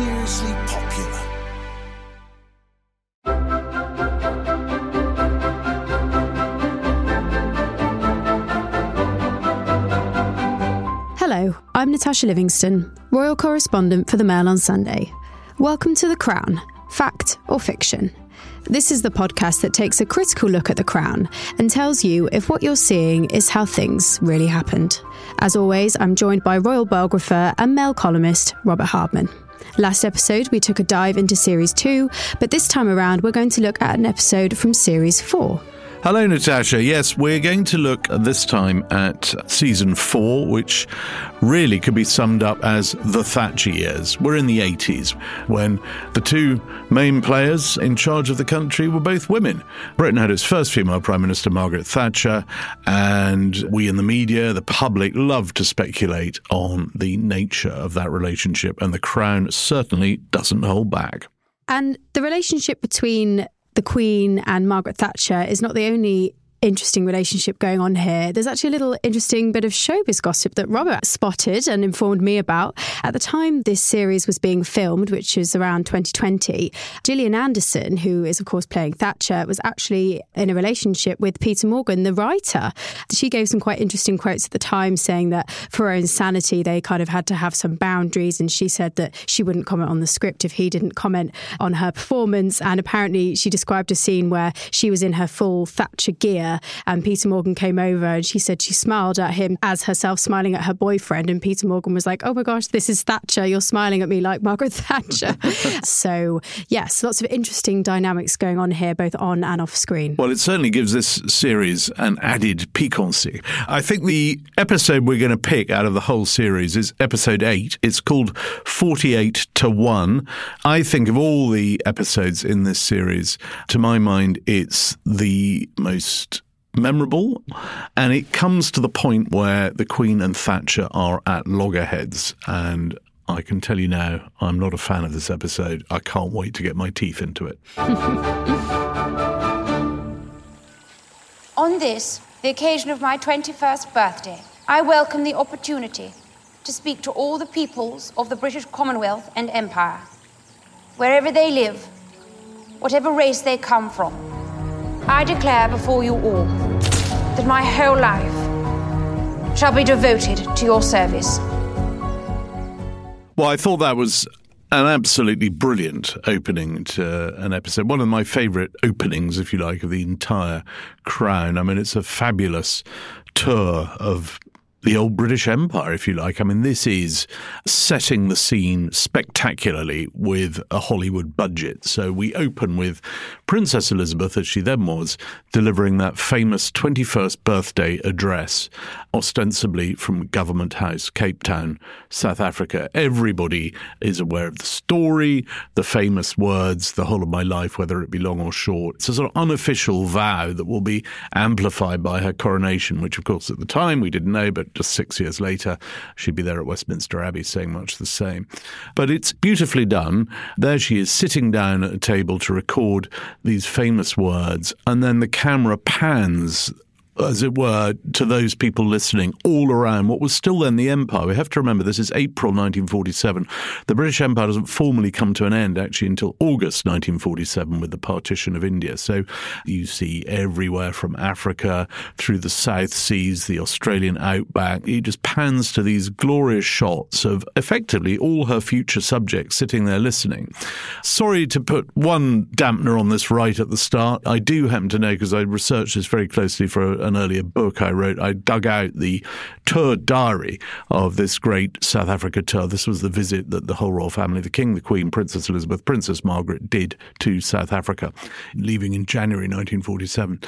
seriously popular. Hello, I'm Natasha Livingstone, Royal Correspondent for the Mail on Sunday. Welcome to The Crown Fact or Fiction. This is the podcast that takes a critical look at The Crown and tells you if what you're seeing is how things really happened. As always, I'm joined by royal biographer and Mail columnist Robert Hardman. Last episode, we took a dive into Series 2, but this time around, we're going to look at an episode from Series 4. Hello, Natasha. Yes, we're going to look this time at season four, which really could be summed up as the Thatcher years. We're in the 80s when the two main players in charge of the country were both women. Britain had its first female Prime Minister, Margaret Thatcher, and we in the media, the public, loved to speculate on the nature of that relationship, and the Crown certainly doesn't hold back. And the relationship between the Queen and Margaret Thatcher is not the only interesting relationship going on here. There's actually a little interesting bit of showbiz gossip that Robert spotted and informed me about. At the time this series was being filmed, which was around 2020, Gillian Anderson, who is of course playing Thatcher, was actually in a relationship with Peter Morgan, the writer. She gave some quite interesting quotes at the time saying that for her own sanity, they kind of had to have some boundaries. And she said that she wouldn't comment on the script if he didn't comment on her performance. And apparently, she described a scene where she was in her full Thatcher gear and Peter Morgan came over and she said she smiled at him as herself smiling at her boyfriend. And Peter Morgan was like, Oh my gosh, this is Thatcher. You're smiling at me like Margaret Thatcher. so, yes, lots of interesting dynamics going on here, both on and off screen. Well, it certainly gives this series an added piquancy. I think the episode we're going to pick out of the whole series is episode eight. It's called 48 to 1. I think of all the episodes in this series, to my mind, it's the most memorable, and it comes to the point where the Queen and Thatcher are at loggerheads, and I can tell you now, I'm not a fan of this episode. I can't wait to get my teeth into it. On this, the occasion of my 21st birthday, I welcome the opportunity to speak to all the peoples of the British Commonwealth and Empire, wherever they live, whatever race they come from. I declare before you all that my whole life shall be devoted to your service. Well, I thought that was an absolutely brilliant opening to an episode. One of my favourite openings, if you like, of the entire Crown. I mean, it's a fabulous tour of the old British Empire, if you like. I mean, this is setting the scene spectacularly with a Hollywood budget. So we open with Princess Elizabeth, as she then was, delivering that famous 21st birthday address, ostensibly from Government House, Cape Town, South Africa. Everybody is aware of the story, the famous words, the whole of my life, whether it be long or short. It's a sort of unofficial vow that will be amplified by her coronation, which, of course, at the time we didn't know, but just six years later, she'd be there at Westminster Abbey saying much the same. But it's beautifully done. There she is sitting down at a table to record these famous words, and then the camera pans as it were, to those people listening all around what was still then the empire. We have to remember this is April 1947. The British Empire doesn't formally come to an end actually until August 1947 with the partition of India. So you see everywhere from Africa through the South Seas, the Australian outback. He just pans to these glorious shots of effectively all her future subjects sitting there listening. Sorry to put one dampener on this right at the start. I do happen to know because I researched this very closely for an earlier book I wrote. I dug out the tour diary of this great South Africa tour. This was the visit that the whole royal family, the King, the Queen, Princess Elizabeth, Princess Margaret, did to South Africa, leaving in January 1947.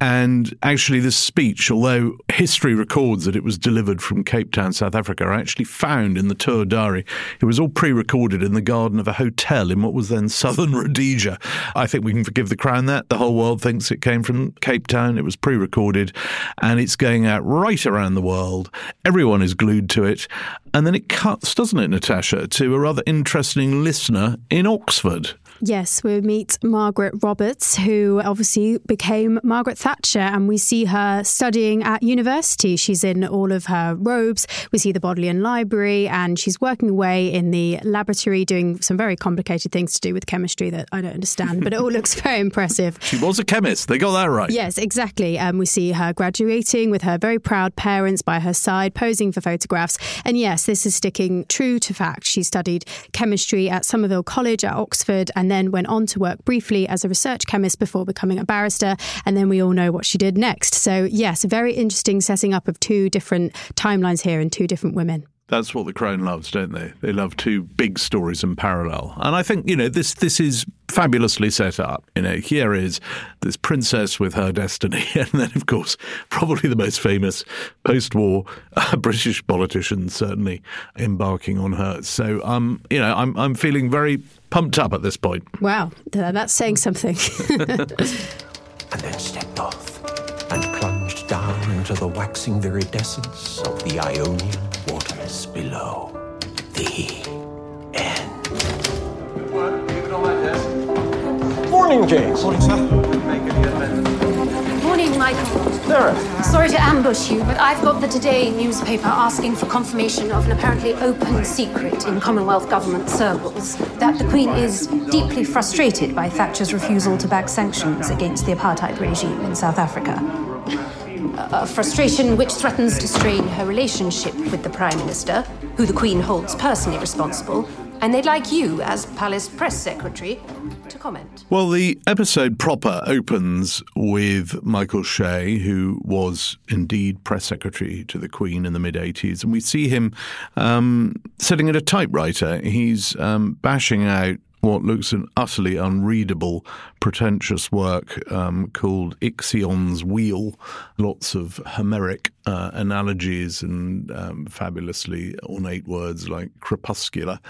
And actually, this speech, although history records that it was delivered from Cape Town, South Africa, are actually found in the tour diary. It was all pre recorded in the garden of a hotel in what was then Southern Rhodesia. I think we can forgive the Crown that. The whole world thinks it came from Cape Town. It was pre recorded and it's going out right around the world. Everyone is glued to it. And then it cuts, doesn't it, Natasha, to a rather interesting listener in Oxford. Yes, we meet Margaret Roberts, who obviously became Margaret Thatcher, and we see her studying at university. She's in all of her robes. We see the Bodleian Library, and she's working away in the laboratory doing some very complicated things to do with chemistry that I don't understand, but it all looks very impressive. She was a chemist. They got that right. Yes, exactly. Um, we see her graduating with her very proud parents by her side, posing for photographs. And yes, this is sticking true to fact. She studied chemistry at Somerville College at Oxford and then went on to work briefly as a research chemist before becoming a barrister. And then we all know what she did next. So, yes, very interesting setting up of two different timelines here and two different women. That's what the Crown loves, don't they? They love two big stories in parallel. And I think, you know, this this is fabulously set up. You know, here is this princess with her destiny, and then, of course, probably the most famous post-war uh, British politician, certainly embarking on her. So, um, you know, I'm I'm feeling very pumped up at this point. Wow, that's saying something. and then stepped off and plunged down into the waxing viridescence of the Ionian waters below. The end. Morning, James. Morning, sir. Morning, Michael. Sarah. Sorry to ambush you, but I've got the Today newspaper asking for confirmation of an apparently open secret in Commonwealth government circles that the Queen is deeply frustrated by Thatcher's refusal to back sanctions against the apartheid regime in South Africa. A frustration which threatens to strain her relationship with the Prime Minister, who the Queen holds personally responsible, and they'd like you, as Palace Press Secretary, to comment. Well, the episode proper opens with Michael Shea, who was indeed press secretary to the Queen in the mid 80s. And we see him um, sitting at a typewriter. He's um, bashing out what looks an utterly unreadable, pretentious work um, called Ixion's Wheel. Lots of Homeric uh, analogies and um, fabulously ornate words like crepuscular.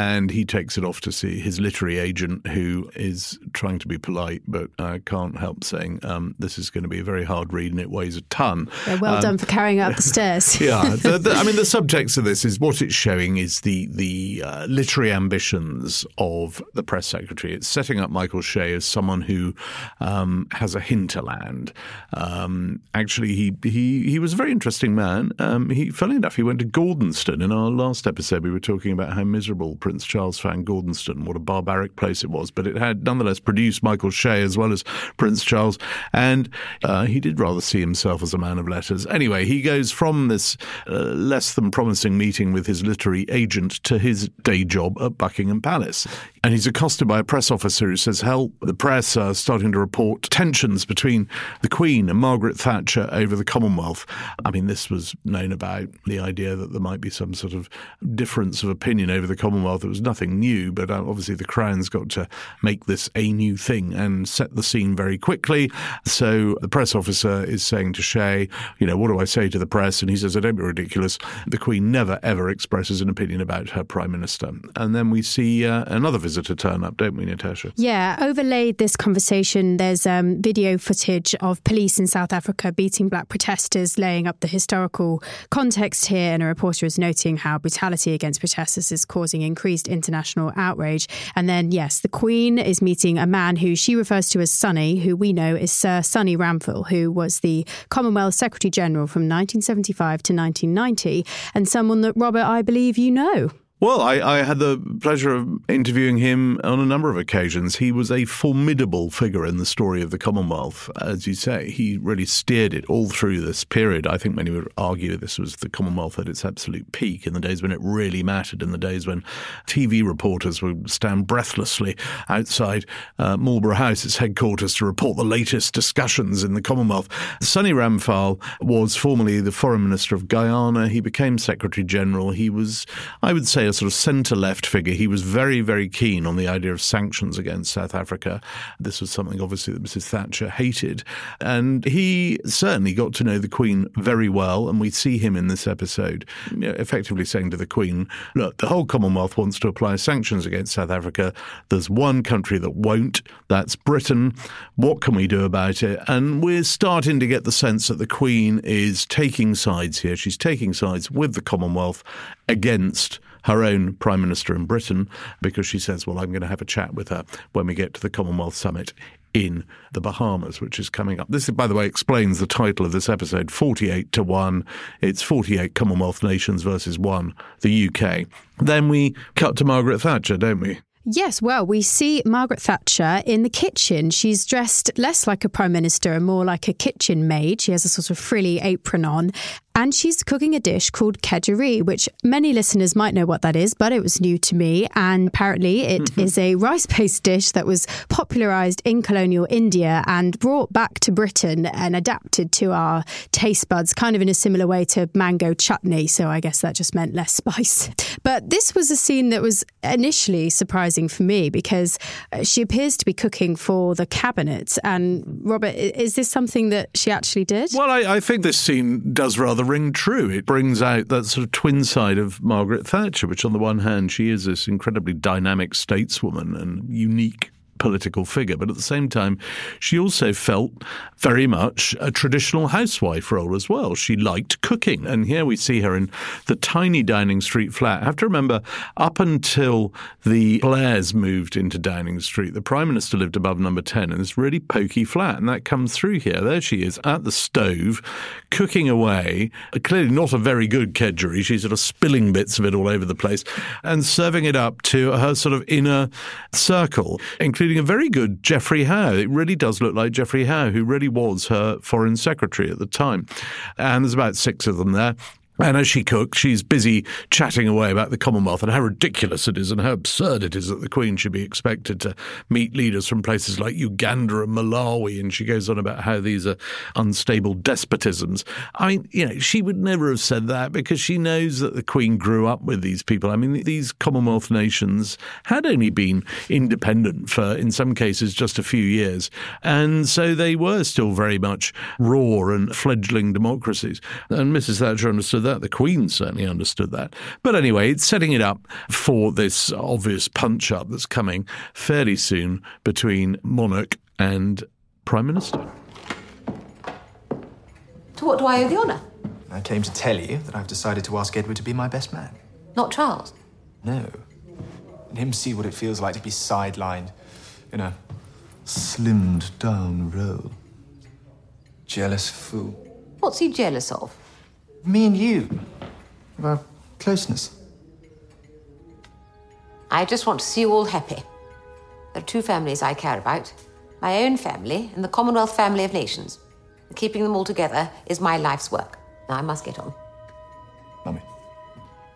And he takes it off to see his literary agent, who is trying to be polite, but uh, can't help saying, um, This is going to be a very hard read and it weighs a ton. Yeah, well done for carrying up the stairs. yeah. The, the, I mean, the subtext of this is what it's showing is the, the uh, literary ambitions of the press secretary. It's setting up Michael Shea as someone who um, has a hinterland. Um, actually, he, he, he was a very interesting man. Um, he, funny enough, he went to Gordonstoun. In our last episode, we were talking about how miserable Prince Charles found Gordonstoun. what a barbaric place it was. But it had nonetheless produced Michael Shea as well as Prince Charles. And uh, he did rather see himself as a man of letters. Anyway, he goes from this uh, less than promising meeting with his literary agent to his day job at Buckingham Palace. And he's accosted by a press officer who says, Help, the press are starting to report tensions between the Queen and Margaret Thatcher over the Commonwealth. I mean, this was known about the idea that there might be some sort of difference of opinion over the Commonwealth. It was nothing new, but uh, obviously the Crown's got to make this a new thing and set the scene very quickly. So the press officer is saying to Shea, You know, what do I say to the press? And he says, I don't be ridiculous. The Queen never, ever expresses an opinion about her Prime Minister. And then we see uh, another visitor turn up, don't we, Natasha? Yeah, overlaid this conversation, there's um, video footage of police in South Africa beating black protesters, laying up the historical context here. And a reporter is noting how brutality against protesters is causing increased international outrage. And then, yes, the Queen is meeting a man who she refers to as Sonny, who we know is Sir Sonny Ramphal, who was the Commonwealth Secretary General from 1975 to 1990, and someone that, Robert, I believe you know. Well, I, I, had the pleasure of interviewing him on a number of occasions. He was a formidable figure in the story of the Commonwealth. As you say, he really steered it all through this period. I think many would argue this was the Commonwealth at its absolute peak in the days when it really mattered, in the days when TV reporters would stand breathlessly outside uh, Marlborough House, its headquarters, to report the latest discussions in the Commonwealth. Sonny Ramphal was formerly the Foreign Minister of Guyana. He became Secretary General. He was, I would say, a sort of centre left figure. He was very, very keen on the idea of sanctions against South Africa. This was something, obviously, that Mrs. Thatcher hated. And he certainly got to know the Queen very well. And we see him in this episode you know, effectively saying to the Queen, look, the whole Commonwealth wants to apply sanctions against South Africa. There's one country that won't. That's Britain. What can we do about it? And we're starting to get the sense that the Queen is taking sides here. She's taking sides with the Commonwealth against her own prime minister in Britain because she says, well, I'm going to have a chat with her when we get to the Commonwealth Summit in the Bahamas, which is coming up. This, by the way, explains the title of this episode 48 to 1. It's 48 Commonwealth nations versus 1, the UK. Then we cut to Margaret Thatcher, don't we? Yes, well, we see Margaret Thatcher in the kitchen. She's dressed less like a prime minister and more like a kitchen maid. She has a sort of frilly apron on, and she's cooking a dish called kedgeree, which many listeners might know what that is, but it was new to me. And apparently, it mm-hmm. is a rice based dish that was popularized in colonial India and brought back to Britain and adapted to our taste buds, kind of in a similar way to mango chutney. So I guess that just meant less spice. But this was a scene that was initially surprising for me because uh, she appears to be cooking for the cabinet. And Robert, is this something that she actually did? Well, I, I think this scene does rather rather ring true. It brings out that sort of twin side of Margaret Thatcher, which on the one hand, she is this incredibly dynamic stateswoman and unique political figure. But at the same time, she also felt very much a traditional housewife role as well. She liked cooking. And here we see her in the tiny Downing Street flat. I have to remember, up until the Blairs moved into Downing Street, the Prime Minister lived above number 10 in this really pokey flat. And that comes through here. There she is at the stove, cooking away. Uh, clearly not a very good kedgeree. She's sort of spilling bits of it all over the place and serving it up to her sort of inner circle, including including a very good Geoffrey Howe. It really does look like Geoffrey Howe, who really was her foreign secretary at the time. And there's about six of them there. And as she cooks, she's busy chatting away about the Commonwealth and how ridiculous it is and how absurd it is that the Queen should be expected to meet leaders from places like Uganda and Malawi. And she goes on about how these are unstable despotisms. I mean, you know, she would never have said that because she knows that the Queen grew up with these people. I mean, these Commonwealth nations had only been independent for, in some cases, just a few years. And so they were still very much raw and fledgling democracies. And Mrs. Thatcher understood that that. The Queen certainly understood that. But anyway, it's setting it up for this obvious punch up that's coming fairly soon between monarch and prime minister. To what do I owe the honour? I came to tell you that I've decided to ask Edward to be my best man. Not Charles? No. Let him see what it feels like to be sidelined in a slimmed down role. Jealous fool. What's he jealous of? Me and you. Of our closeness. I just want to see you all happy. There are two families I care about my own family and the Commonwealth family of nations. Keeping them all together is my life's work. Now I must get on. Mummy.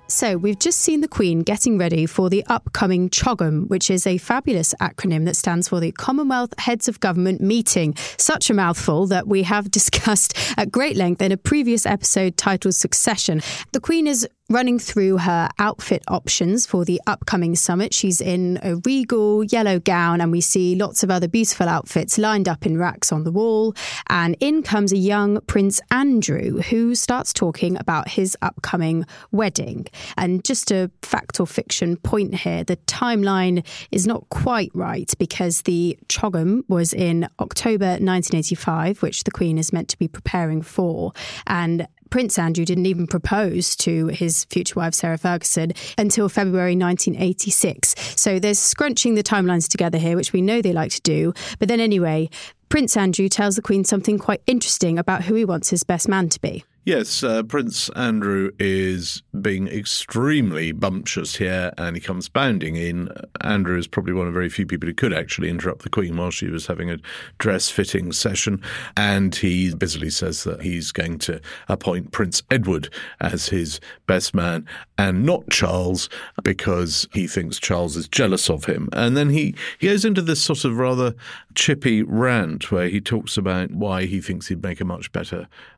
So, we've just seen the Queen getting ready for the upcoming CHOGM, which is a fabulous acronym that stands for the Commonwealth Heads of Government Meeting. Such a mouthful that we have discussed at great length in a previous episode titled Succession. The Queen is running through her outfit options for the upcoming summit. She's in a regal yellow gown, and we see lots of other beautiful outfits lined up in racks on the wall. And in comes a young Prince Andrew who starts talking about his upcoming wedding. And just a fact or fiction point here the timeline is not quite right because the CHOGM was in October 1985, which the Queen is meant to be preparing for. And Prince Andrew didn't even propose to his future wife, Sarah Ferguson, until February 1986. So there's scrunching the timelines together here, which we know they like to do. But then, anyway, Prince Andrew tells the Queen something quite interesting about who he wants his best man to be. Yes, uh, Prince Andrew is being extremely bumptious here and he comes bounding in. Andrew is probably one of very few people who could actually interrupt the Queen while she was having a dress fitting session. And he busily says that he's going to appoint Prince Edward as his best man and not Charles because he thinks Charles is jealous of him. And then he, he goes into this sort of rather chippy rant where he talks about why he thinks he'd make a much better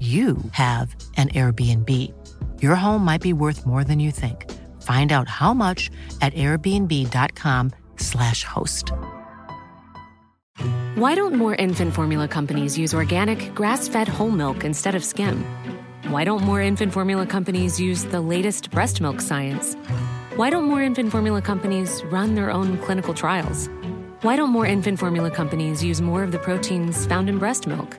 you have an Airbnb. Your home might be worth more than you think. Find out how much at airbnb.com/slash host. Why don't more infant formula companies use organic, grass fed whole milk instead of skim? Why don't more infant formula companies use the latest breast milk science? Why don't more infant formula companies run their own clinical trials? Why don't more infant formula companies use more of the proteins found in breast milk?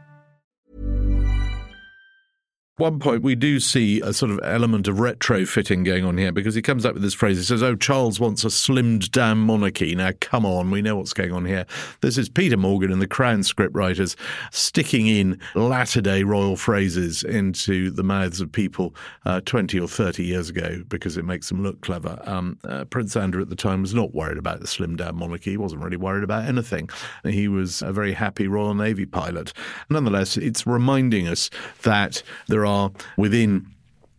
one point, we do see a sort of element of retrofitting going on here because he comes up with this phrase. He says, Oh, Charles wants a slimmed down monarchy. Now, come on, we know what's going on here. This is Peter Morgan and the Crown scriptwriters sticking in latter day royal phrases into the mouths of people uh, 20 or 30 years ago because it makes them look clever. Um, uh, Prince Andrew at the time was not worried about the slimmed down monarchy. He wasn't really worried about anything. He was a very happy Royal Navy pilot. Nonetheless, it's reminding us that there are are within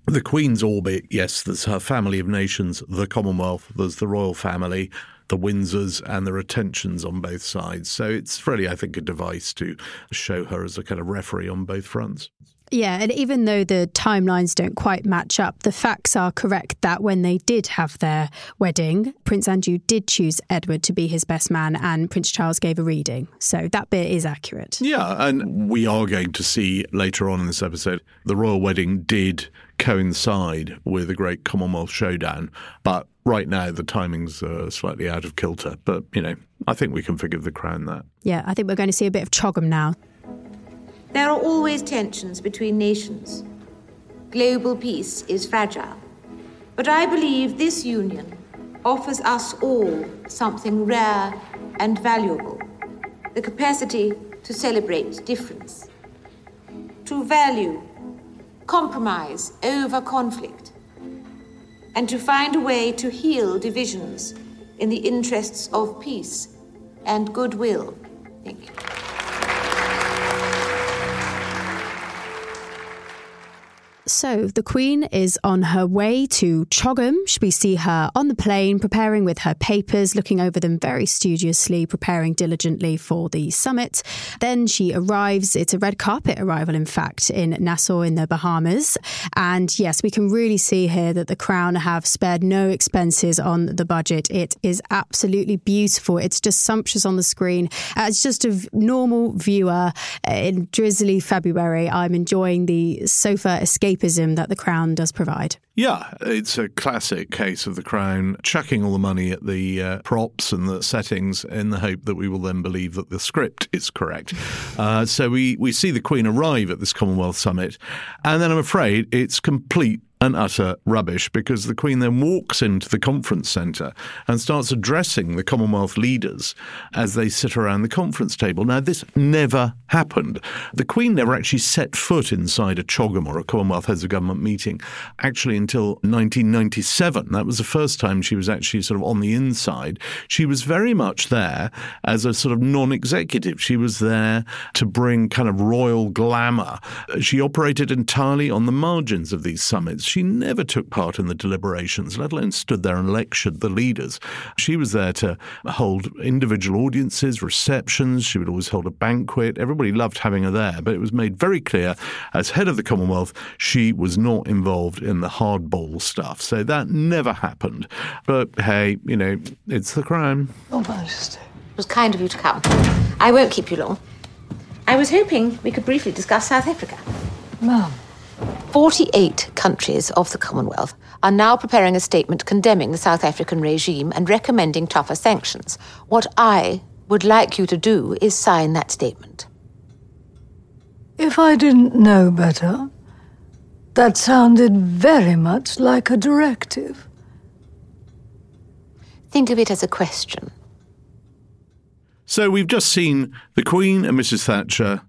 the Queen's orbit, yes, there's her family of nations, the Commonwealth, there's the royal family, the Windsors, and there are tensions on both sides. So it's really, I think, a device to show her as a kind of referee on both fronts. Yeah, and even though the timelines don't quite match up, the facts are correct that when they did have their wedding, Prince Andrew did choose Edward to be his best man and Prince Charles gave a reading. So that bit is accurate. Yeah, and we are going to see later on in this episode the royal wedding did coincide with a great Commonwealth showdown, but right now the timing's uh, slightly out of kilter. But, you know, I think we can forgive the crown that. Yeah, I think we're going to see a bit of CHOGM now. There are always tensions between nations. Global peace is fragile. But I believe this union offers us all something rare and valuable the capacity to celebrate difference, to value compromise over conflict, and to find a way to heal divisions in the interests of peace and goodwill. Thank you. So the Queen is on her way to CHOGM. We see her on the plane, preparing with her papers, looking over them very studiously, preparing diligently for the summit. Then she arrives. It's a red carpet arrival, in fact, in Nassau in the Bahamas. And yes, we can really see here that the Crown have spared no expenses on the budget. It is absolutely beautiful. It's just sumptuous on the screen. Uh, As just a normal viewer uh, in drizzly February, I'm enjoying the sofa escape escapism that the Crown does provide. Yeah, it's a classic case of the Crown chucking all the money at the uh, props and the settings in the hope that we will then believe that the script is correct. Uh, so we, we see the Queen arrive at this Commonwealth Summit, and then I'm afraid it's complete and utter rubbish because the Queen then walks into the conference centre and starts addressing the Commonwealth leaders as they sit around the conference table. Now, this never happened. The Queen never actually set foot inside a CHOGM or a Commonwealth Heads of Government meeting, actually until 1997. That was the first time she was actually sort of on the inside. She was very much there as a sort of non executive. She was there to bring kind of royal glamour. She operated entirely on the margins of these summits she never took part in the deliberations, let alone stood there and lectured the leaders. She was there to hold individual audiences, receptions. She would always hold a banquet. Everybody loved having her there, but it was made very clear as head of the Commonwealth, she was not involved in the hardball stuff. So that never happened. But hey, you know, it's the Crown. Oh, Majesty. It was kind of you to come. I won't keep you long. I was hoping we could briefly discuss South Africa. Ma'am. 48 countries of the Commonwealth are now preparing a statement condemning the South African regime and recommending tougher sanctions. What I would like you to do is sign that statement. If I didn't know better, that sounded very much like a directive. Think of it as a question. So we've just seen the Queen and Mrs. Thatcher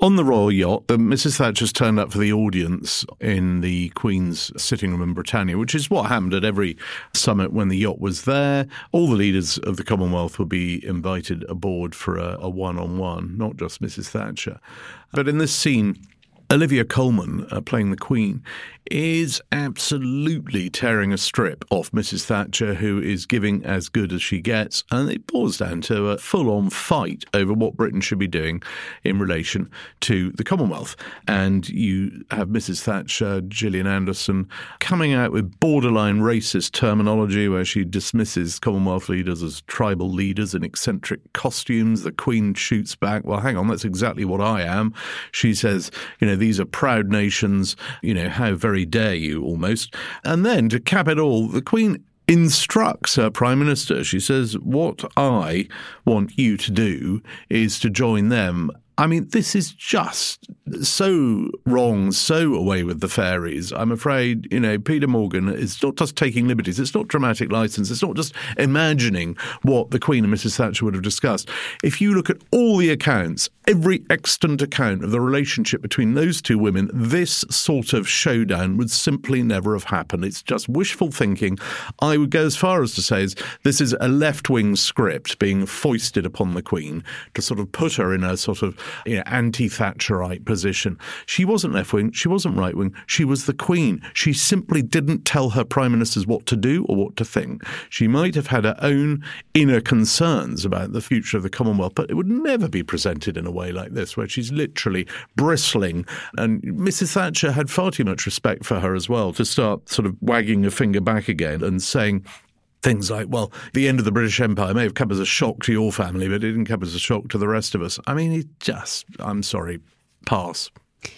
on the royal yacht. Mrs. Thatcher's turned up for the audience in the Queen's sitting room in Britannia, which is what happened at every summit when the yacht was there. All the leaders of the Commonwealth would be invited aboard for a one on one, not just Mrs. Thatcher. But in this scene, Olivia Colman, uh, playing the Queen, is absolutely tearing a strip off Mrs. Thatcher, who is giving as good as she gets. And it boils down to a full on fight over what Britain should be doing in relation to the Commonwealth. And you have Mrs. Thatcher, Gillian Anderson, coming out with borderline racist terminology where she dismisses Commonwealth leaders as tribal leaders in eccentric costumes. The Queen shoots back, well, hang on, that's exactly what I am. She says, you know, these are proud nations. You know, how very dare you almost. And then to cap it all, the Queen instructs her prime minister. She says, What I want you to do is to join them I mean, this is just so wrong, so away with the fairies. I'm afraid, you know, Peter Morgan is not just taking liberties. It's not dramatic license. It's not just imagining what the Queen and Mrs. Thatcher would have discussed. If you look at all the accounts, every extant account of the relationship between those two women, this sort of showdown would simply never have happened. It's just wishful thinking. I would go as far as to say is this is a left wing script being foisted upon the Queen to sort of put her in a sort of you know, anti-Thatcherite position. She wasn't left wing. She wasn't right wing. She was the Queen. She simply didn't tell her prime ministers what to do or what to think. She might have had her own inner concerns about the future of the Commonwealth, but it would never be presented in a way like this, where she's literally bristling. And Mrs. Thatcher had far too much respect for her as well to start sort of wagging a finger back again and saying, things like, well, the end of the British Empire may have come as a shock to your family, but it didn't come as a shock to the rest of us. I mean, it just, I'm sorry, pass.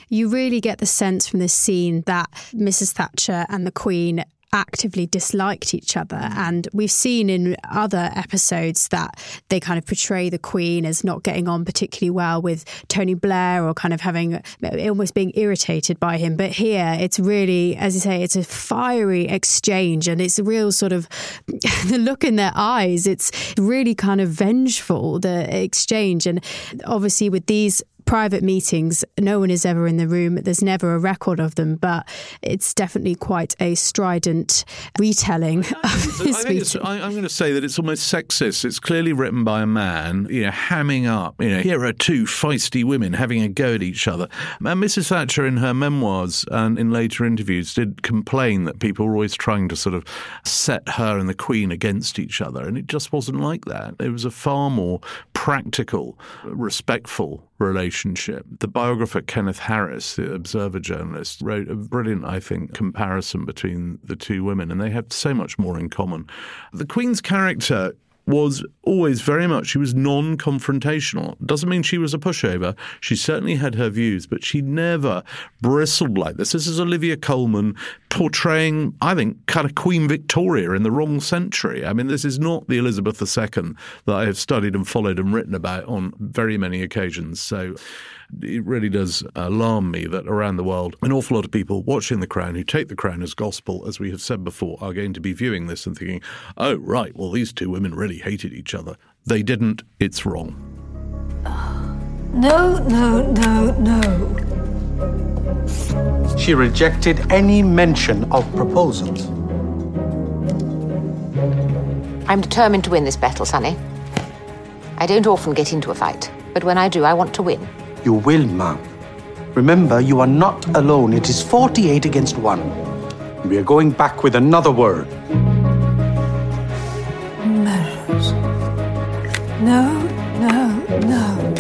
You really get the sense from this scene that Mrs. Thatcher and the Queen actively disliked each other. Mm. And we've seen in other episodes that they kind of portray the Queen as not getting on particularly well with Tony Blair or kind of having almost being irritated by him. But here it's really, as you say, it's a fiery exchange and it's a real sort of the look in their eyes. It's really kind of vengeful, the exchange. And obviously, with these private meetings, no one is ever in the room. There's never a record of them, but it's definitely quite a strident retelling of this meeting. I, am going to say that it's almost sexist. It's clearly written by a man, you know, hamming up. You know, here are two feisty women having a go at each other. And Mrs. Thatcher, in her memoirs and in later interviews, did complain that people were always trying to sort of set her and the Queen against each other, and it just wasn't like that. It was a far more practical, respectful relationship. The biographer Kenneth Harris, the Observer journalist, wrote a brilliant, I think, comparison between the two women, and they have so much more in common. The Queen's character was always very much, she was non confrontational. Doesn't mean she was a pushover. She certainly had her views, but she never bristled like this. This is Olivia Colman portraying, I think, kind of Queen Victoria in the wrong century. I mean, this is not the Elizabeth II that I have studied and followed and written about on very many occasions. So it really does alarm me that around the world, an awful lot of people watching The Crown who take The Crown as gospel, as we have said before, are going to be viewing this and thinking, oh, right, well, these two women really hated each other. They didn't. It's wrong. No, no, no, no. She rejected any mention of proposals. I'm determined to win this battle, Sonny. I don't often get into a fight, but when I do, I want to win. You will, ma'am. Remember, you are not alone. It is 48 against 1. We are going back with another word. No, No, no, no.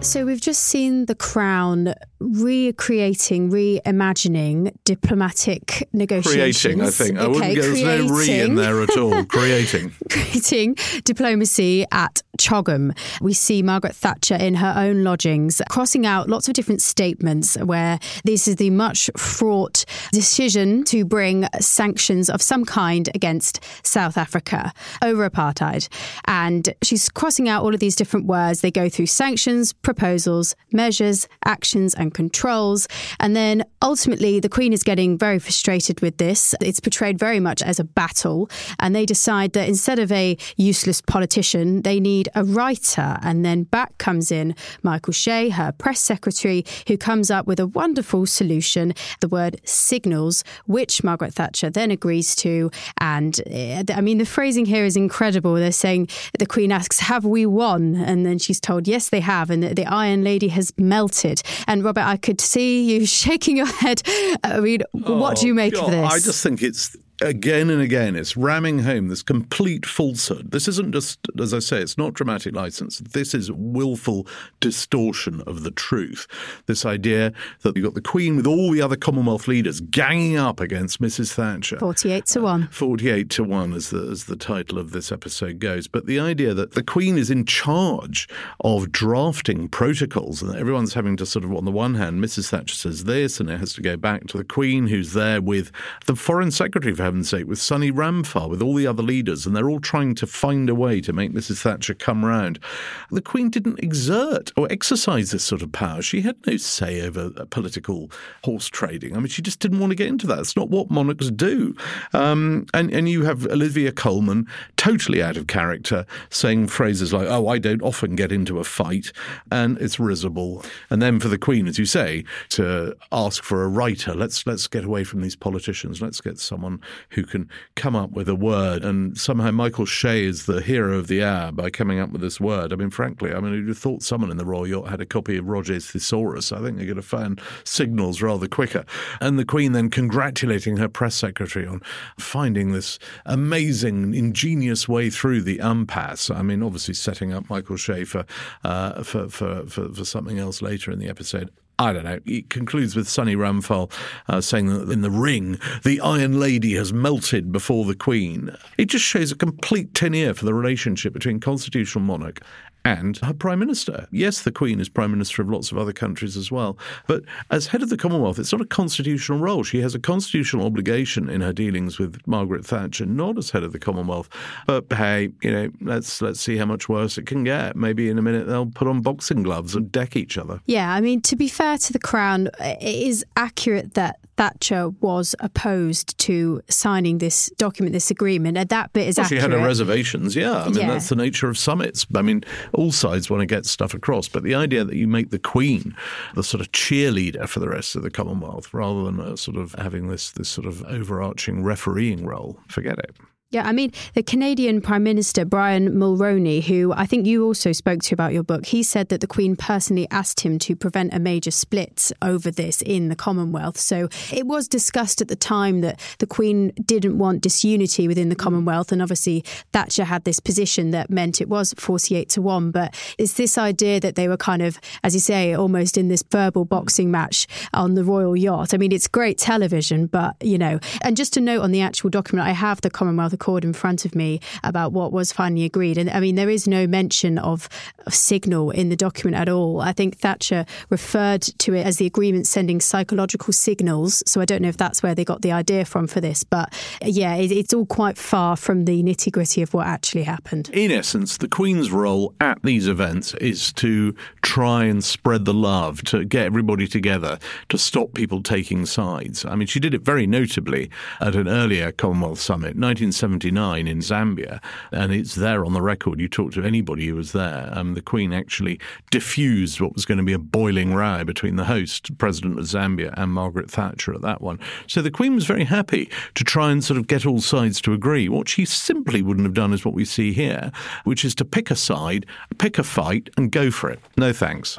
So we've just seen the crown recreating, reimagining diplomatic negotiations. Creating, I think. Okay, I wouldn't get there's no re in there at all. creating. creating diplomacy at CHOGM. We see Margaret Thatcher in her own lodgings, crossing out lots of different statements where this is the much fraught decision to bring sanctions of some kind against South Africa over apartheid. And she's crossing out all of these different words. They go through sanctions, proposals, measures, actions, and controls. And then ultimately, the Queen is getting very frustrated with this. It's portrayed very much as a battle. And they decide that instead of a useless politician, they need a writer. And then back comes in Michael Shea, her press secretary, who comes up with a wonderful solution the word signals, which Margaret Thatcher then agrees to. And uh, I mean, the phrasing here is incredible. They're saying the Queen asks, Have we won? And then she's told, Yes, they have. And the, the Iron Lady has melted. And Robert, I could see you shaking your head. Uh, I mean, what do you oh, make God, of this? I just think it's again and again, it's ramming home this complete falsehood. This isn't just, as I say, it's not dramatic license. This is willful distortion of the truth. This idea that you've got the Queen with all the other Commonwealth leaders ganging up against Mrs. Thatcher. 48 to 1. Uh, 48 to 1, as the, as the title of this episode goes. But the idea that the Queen is in charge of drafting protocols and everyone's having to sort of, on the one hand, Mrs. Thatcher says this, and it has to go back to the Queen, who's there with the Foreign Secretary, for heaven's sake, with Sonny Ramphal, with all the other leaders, and they're all trying to find a way to make Mrs. Thatcher come round. The Queen didn't exert or exercise this sort of power. She had no say over political horse trading. I mean, she just didn't want to get into that. It's not what monarchs do. Um, and, and you have Olivia Colman, totally out of character, saying phrases like, oh, I don't often get into a fight, and it's risible. And then for the Queen, as you say, to ask for a writer, let's let's get away from these politicians. Let's get someone who can come up with a word. And somehow Michael Shea is the hero of the hour by coming up with this word. I mean, frankly, I mean, you'd have thought someone in the Royal Yacht had a copy of Roget's Thesaurus. I think they're going to find signals rather quicker. And the Queen then congratulating her press secretary on finding this amazing, ingenious way through the impasse. I mean, obviously setting up Michael Shea for, uh, for, for, for, for something else later in the episode. I don't know. It concludes with Sonny Ramphal uh, saying that in the ring, the Iron Lady has melted before the Queen. It just shows a complete tin ear for the relationship between constitutional monarch and her prime minister. Yes, the Queen is prime minister of lots of other countries as well, but as head of the Commonwealth, it's not a constitutional role. She has a constitutional obligation in her dealings with Margaret Thatcher, not as head of the Commonwealth. But hey, you know, let's let's see how much worse it can get. Maybe in a minute they'll put on boxing gloves and deck each other. Yeah, I mean, to be fair to the Crown, it is accurate that Thatcher was opposed to signing this document, this agreement. And that bit is well, she had her reservations, yeah. I mean, Yeah. that's the nature of summits. I mean, all sides want to get stuff across, but the idea that you make the Queen the sort of cheerleader for the rest of the Commonwealth rather than a sort of having this this sort of overarching refereeing role, forget it. Yeah, I mean, the Canadian Prime Minister, Brian Mulroney, who I think you also spoke to about your book, he said that the Queen personally asked him to prevent a major split over this in the Commonwealth. So it was discussed at the time that the Queen didn't want disunity within the Commonwealth. And obviously, Thatcher had this position that meant it was 48 to 1. But it's this idea that they were kind of, as you say, almost in this verbal boxing match on the Royal Yacht. I mean, it's great television, but, you know, and just to note on the actual document, I have the Commonwealth Accord in front of me about what was finally agreed. And I mean, there is no mention of, of signal in the document at all. I think Thatcher referred to it as the agreement sending psychological signals. So I don't know if that's where they got the idea from for this. But yeah, it, it's all quite far from the nitty gritty of what actually happened. In essence, the Queen's role at these events is to try and spread the love, to get everybody together, to stop people taking sides. I mean, she did it very notably at an earlier Commonwealth Summit, 1979 in Zambia, and it's there on the record. You talk to anybody who was there. Um, the Queen actually diffused what was going to be a boiling row between the host, President of Zambia, and Margaret Thatcher at that one. So the Queen was very happy to try and sort of get all sides to agree. What she simply wouldn't have done is what we see here, which is to pick a side, pick a fight, and go for it. No thanks.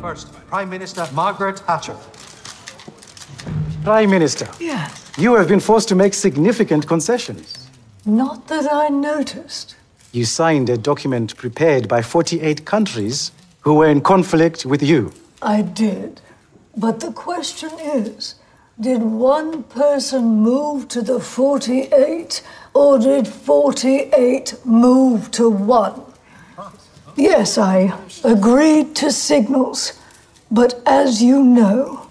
First, Prime Minister Margaret Thatcher. Prime Minister, Yes. you have been forced to make significant concessions. Not that I noticed. You signed a document prepared by 48 countries who were in conflict with you. I did. But the question is did one person move to the 48 or did 48 move to one? Yes, I agreed to signals. But as you know,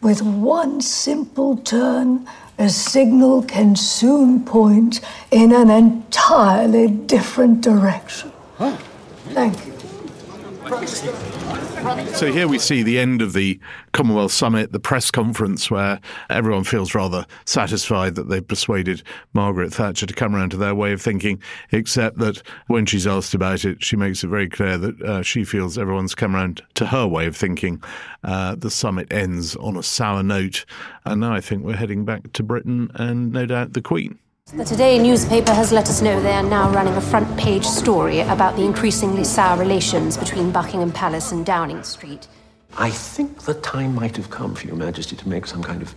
with one simple turn, a signal can soon point in an entirely different direction. Thank you. So here we see the end of the Commonwealth Summit, the press conference where everyone feels rather satisfied that they've persuaded Margaret Thatcher to come around to their way of thinking, except that when she's asked about it, she makes it very clear that uh, she feels everyone's come around to her way of thinking. Uh, the summit ends on a sour note, and now I think we're heading back to Britain and no doubt the Queen. The Today newspaper has let us know they are now running a front page story about the increasingly sour relations between Buckingham Palace and Downing Street. I think the time might have come for Your Majesty to make some kind of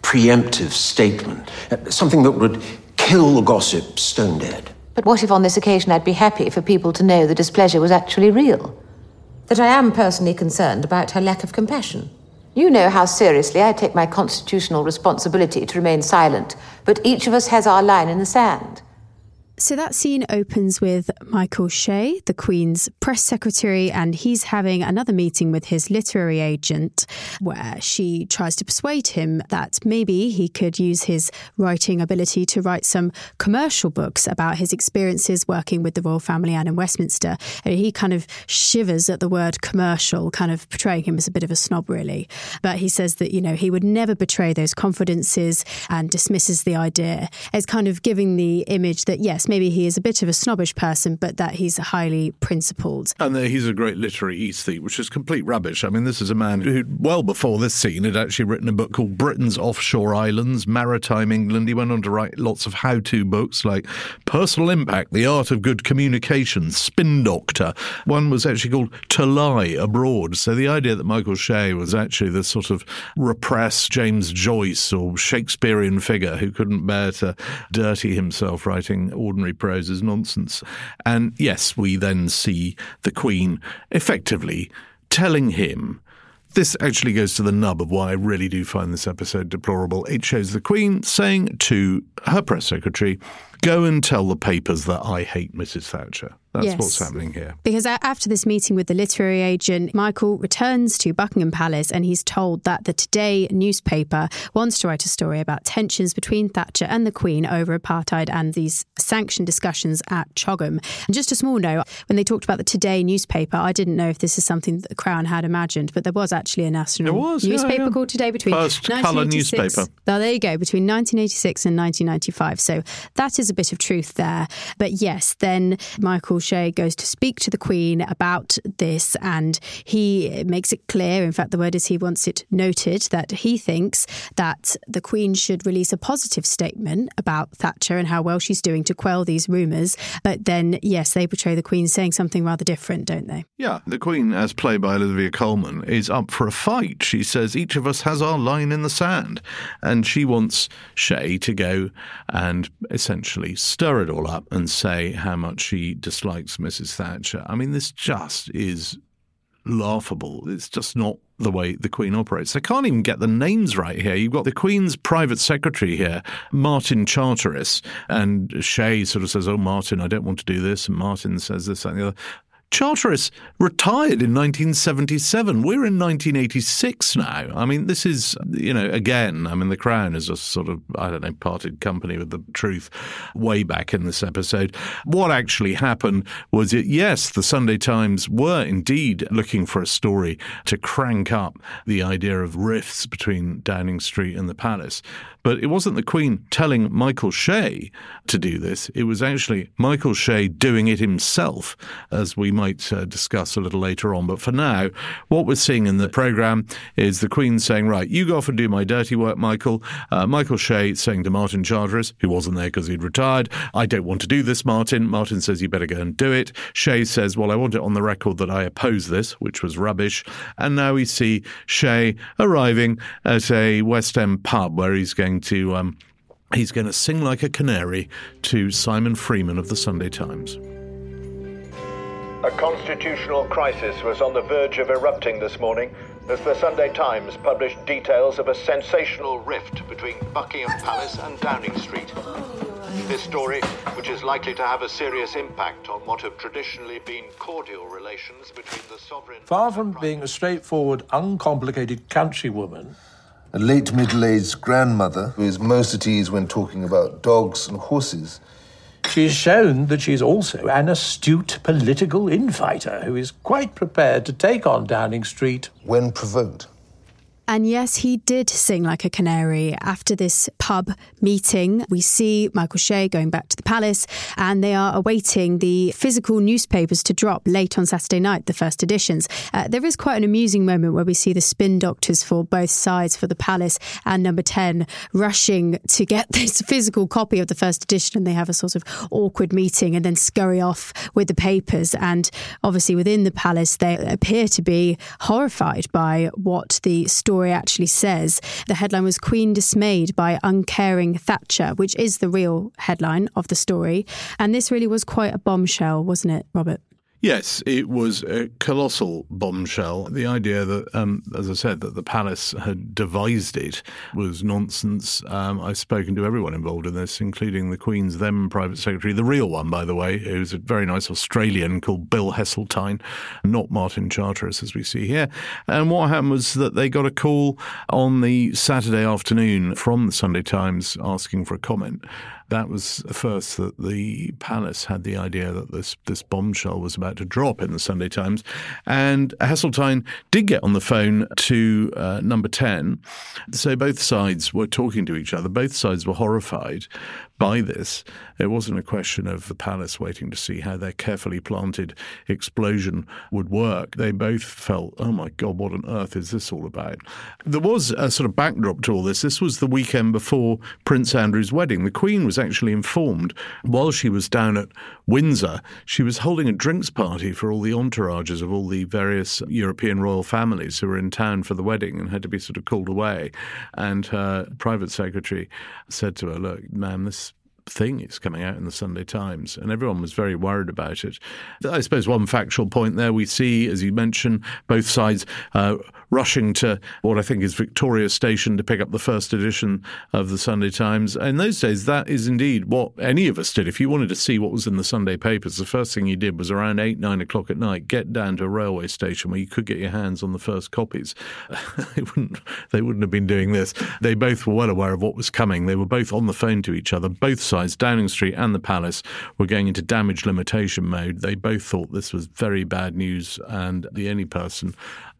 preemptive statement, uh, something that would kill the gossip stone dead. But what if on this occasion I'd be happy for people to know the displeasure was actually real? That I am personally concerned about her lack of compassion. You know how seriously I take my constitutional responsibility to remain silent, but each of us has our line in the sand. So that scene opens with Michael Shea, the Queen's press secretary, and he's having another meeting with his literary agent where she tries to persuade him that maybe he could use his writing ability to write some commercial books about his experiences working with the royal family and in Westminster. And he kind of shivers at the word commercial, kind of portraying him as a bit of a snob, really. But he says that, you know, he would never betray those confidences and dismisses the idea as kind of giving the image that, yes, maybe he is a bit of a snobbish person, but that he's highly principled. And there he's a great literary aesthete, which is complete rubbish. I mean, this is a man who, well before this scene, had actually written a book called Britain's Offshore Islands, Maritime England. He went on to write lots of how to books like Personal Impact, The Art of Good Communication, Spin Doctor. One was actually called To Lie Abroad. So the idea that Michael Shea was actually the sort of repressed James Joyce or Shakespearean figure who couldn't bear to dirty himself writing ordinary prose is nonsense. And yes, we then see the Queen effectively telling him. This actually goes to the nub of why I really do find this episode deplorable. It shows the Queen saying to her press secretary, Go and tell the papers that I hate Mrs. Thatcher. That's Yes. what's happening here. Because after this meeting with the literary agent, Michael returns to Buckingham Palace and he's told that the Today newspaper wants to write a story about tensions between Thatcher and the Queen over apartheid and these sanction discussions at CHOGM. And just a small note, when they talked about the Today newspaper, I didn't know if this is something that the Crown had imagined, but there was actually a national was, newspaper yeah. called Today between First colour 1986 newspaper. Oh, there you go, between 1986 and 1995. So that is a bit of truth there. But yes, then Michael Shea goes to speak to the Queen about this, and he makes it clear, in fact, the word is he wants it noted, that he thinks that the Queen should release a positive statement about Thatcher and how well she's doing to quell these rumours. But then, yes, they portray the Queen saying something rather different, don't they? Yeah, the Queen, as played by Olivia Colman, is up for a fight. She says each of us has our line in the sand, and she wants Shea to go and essentially stir it all up and say how much she dislikes Mrs. Thatcher. I mean, this just is laughable. It's just not the way the Queen operates. They can't even get the names right here. You've got the Queen's private secretary here, Martin Charteris, and Shea sort of says, Oh, Martin, I don't want to do this. And Martin says this, and the other. Charteris retired in 1977. We're in 1986 now. I mean, this is, you know, again, I mean, The Crown is a sort of, I don't know, parted company with the truth way back in this episode. What actually happened was it, yes, the Sunday Times were indeed looking for a story to crank up the idea of rifts between Downing Street and the palace. But it wasn't the Queen telling Michael Shea to do this. It was actually Michael Shea doing it himself, as we might uh, discuss a little later on. But for now, what we're seeing in the programme is the Queen saying, Right, you go off and do my dirty work, Michael. Uh, Michael Shea saying to Martin Charteris, who wasn't there because he'd retired, I don't want to do this, Martin. Martin says, You better go and do it. Shea says, Well, I want it on the record that I oppose this, which was rubbish. And now we see Shea arriving at a West End pub where he's going to. Um, He's going to sing like a canary to Simon Freeman of the Sunday Times. A constitutional crisis was on the verge of erupting this morning as the Sunday Times published details of a sensational rift between Buckingham Palace and Downing Street. This story, which is likely to have a serious impact on what have traditionally been cordial relations between the sovereign. Far from being a straightforward, uncomplicated countrywoman, a late middle aged grandmother who is most at ease when talking about dogs and horses. She's shown that she's also an astute political infighter who is quite prepared to take on Downing Street when provoked. And yes, he did sing like a canary. After this pub meeting, we see Michael Shea going back to the palace and they are awaiting the physical newspapers to drop late on Saturday night, the first editions. Uh, there is quite an amusing moment where we see the spin doctors for both sides, for the palace and number 10, rushing to get this physical copy of the first edition. And they have a sort of awkward meeting and then scurry off with the papers. And obviously, within the palace, they appear to be horrified by what the story story actually says. The headline was Queen dismayed by uncaring Thatcher, which is the real headline of the story. And this really was quite a bombshell, wasn't it, Robert? Yes, it was a colossal bombshell. The idea that, um, as I said, that the palace had devised it was nonsense. Um, I've spoken to everyone involved in this, including the Queen's then private secretary, the real one, by the way, who's a very nice Australian called Bill Heseltine, not Martin Charteris, as we see here. And what happened was that they got a call on the Saturday afternoon from the Sunday Times asking for a comment. That was first that the palace had the idea that this this bombshell was about to drop in the Sunday Times, and Heseltine did get on the phone to uh, Number Ten. So both sides were talking to each other. Both sides were horrified by this. It wasn't a question of the palace waiting to see how their carefully planted explosion would work. They both felt, oh my God, what on earth is this all about? There was a sort of backdrop to all this. This was the weekend before Prince Andrew's wedding. The Queen was actually informed while she was down at Windsor, she was holding a drinks party for all the entourages of all the various European royal families who were in town for the wedding and had to be sort of called away. And her private secretary said to her, Look, ma'am, this thing is coming out in the Sunday Times, and everyone was very worried about it. I suppose one factual point there we see, as you mentioned, both sides uh, rushing to what I think is Victoria Station to pick up the first edition of the Sunday Times. In those days, that is indeed what any of us did. If you wanted to see what was in the Sunday papers, the first thing you did was around eight, nine o'clock at night, get down to a railway station where you could get your hands on the first copies. they wouldn't, they wouldn't have been doing this. They both were well aware of what was coming. They were both on the phone to each other. Both sides sides, Downing Street and the Palace, were going into damage limitation mode. They both thought this was very bad news, and the only person,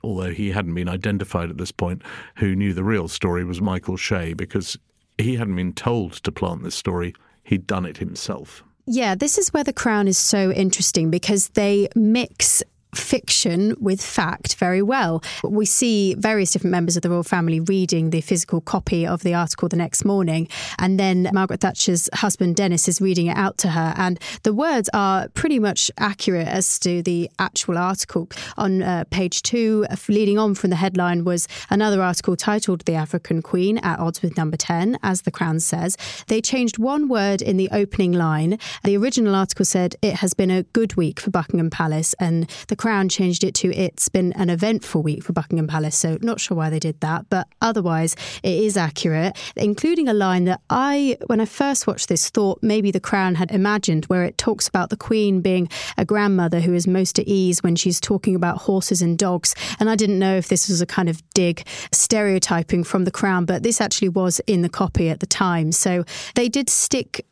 although he hadn't been identified at this point, who knew the real story was Michael Shea because he hadn't been told to plant this story, he'd done it himself. Yeah, this is where The Crown is so interesting because they mix fiction with fact very well. We see various different members of the royal family reading the physical copy of the article the next morning, and then Margaret Thatcher's husband Denis is reading it out to her, and the words are pretty much accurate as to the actual article. On uh, page two, leading on from the headline, was another article titled "The African Queen at odds with Number Ten," as the Crown says. They changed one word in the opening line. The original article said it has been a good week for Buckingham Palace, and the Crown changed it to it's been an eventful week for Buckingham Palace, so not sure why they did that, but otherwise it is accurate, including a line that I, when I first watched this, thought maybe the Crown had imagined, where it talks about the Queen being a grandmother who is most at ease when she's talking about horses and dogs. And I didn't know if this was a kind of dig stereotyping from the Crown, but this actually was in the copy at the time. So they did stick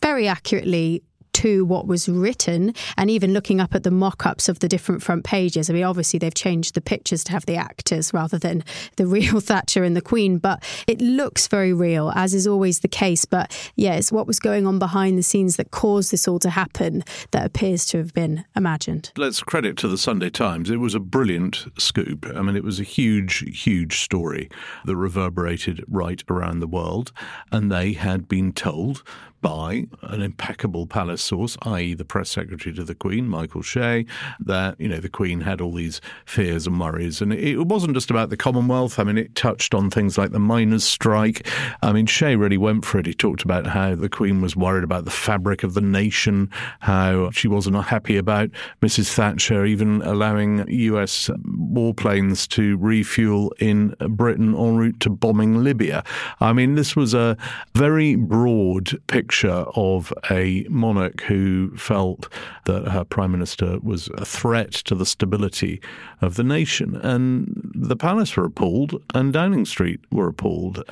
very accurately to what was written and even looking up at the mock ups of the different front pages. I mean, obviously, they've changed the pictures to have the actors rather than the real Thatcher and the Queen, but it looks very real, as is always the case. But yeah, what was going on behind the scenes that caused this all to happen that appears to have been imagined. Let's credit to the Sunday Times. It was a brilliant scoop. I mean, it was a huge, huge story that reverberated right around the world. And they had been told by an impeccable palace source, i.e., the press secretary to the Queen, Michael Shea, that you know the Queen had all these fears and worries, and it wasn't just about the Commonwealth. I mean, it touched on things like the miners' strike. I mean, Shea really went for it. He talked about how the Queen was worried about the fabric of the nation, how she wasn't happy about Mrs. Thatcher even allowing U.S. warplanes to refuel in Britain en route to bombing Libya. I mean, this was a very broad picture of a monarch who felt that her prime minister was a threat to the stability of the nation. And the palace were appalled, and Downing Street were appalled.